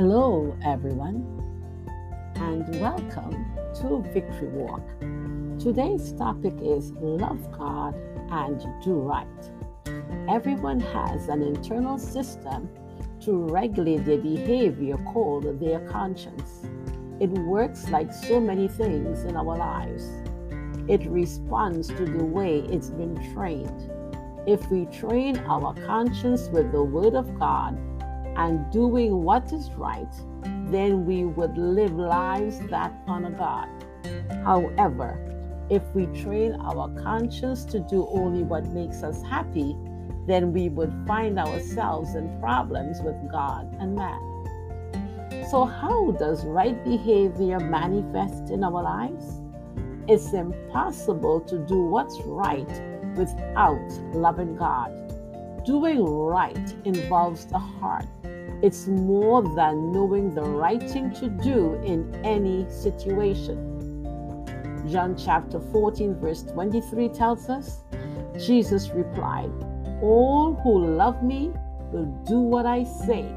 Hello, everyone, and welcome to Victory Walk. Today's topic is Love God and Do Right. Everyone has an internal system to regulate their behavior called their conscience. It works like so many things in our lives. It responds to the way it's been trained. If we train our conscience with the Word of God, and doing what is right, then we would live lives that honor God. However, if we train our conscience to do only what makes us happy, then we would find ourselves in problems with God and man. So, how does right behavior manifest in our lives? It's impossible to do what's right without loving God. Doing right involves the heart it's more than knowing the right thing to do in any situation. John chapter 14, verse 23 tells us Jesus replied, All who love me will do what I say.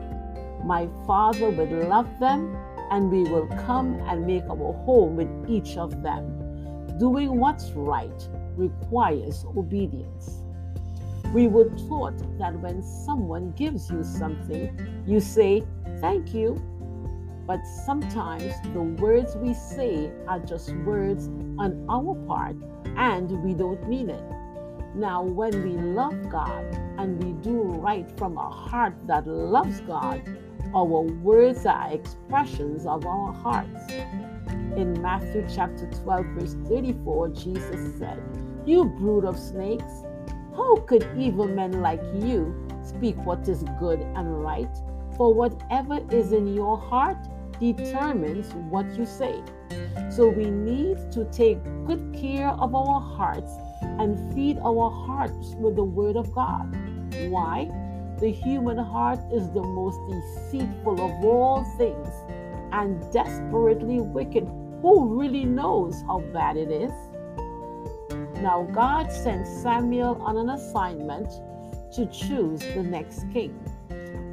My Father will love them, and we will come and make our home with each of them. Doing what's right requires obedience. We were taught that when someone gives you something, you say, Thank you. But sometimes the words we say are just words on our part and we don't mean it. Now, when we love God and we do right from a heart that loves God, our words are expressions of our hearts. In Matthew chapter 12, verse 34, Jesus said, You brood of snakes, how could evil men like you speak what is good and right? For whatever is in your heart determines what you say. So we need to take good care of our hearts and feed our hearts with the Word of God. Why? The human heart is the most deceitful of all things and desperately wicked. Who really knows how bad it is? Now, God sent Samuel on an assignment to choose the next king.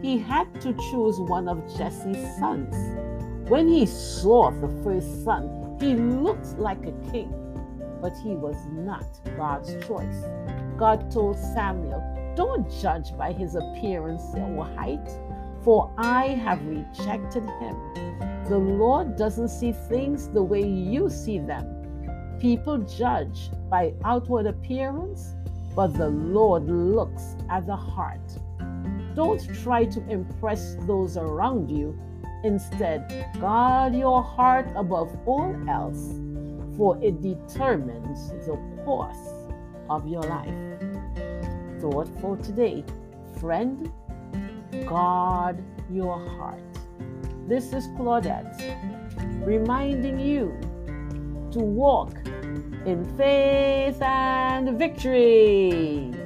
He had to choose one of Jesse's sons. When he saw the first son, he looked like a king, but he was not God's choice. God told Samuel, Don't judge by his appearance or height, for I have rejected him. The Lord doesn't see things the way you see them. People judge by outward appearance, but the Lord looks at the heart. Don't try to impress those around you. Instead, guard your heart above all else, for it determines the course of your life. Thought for today Friend, guard your heart. This is Claudette reminding you to walk in faith and victory.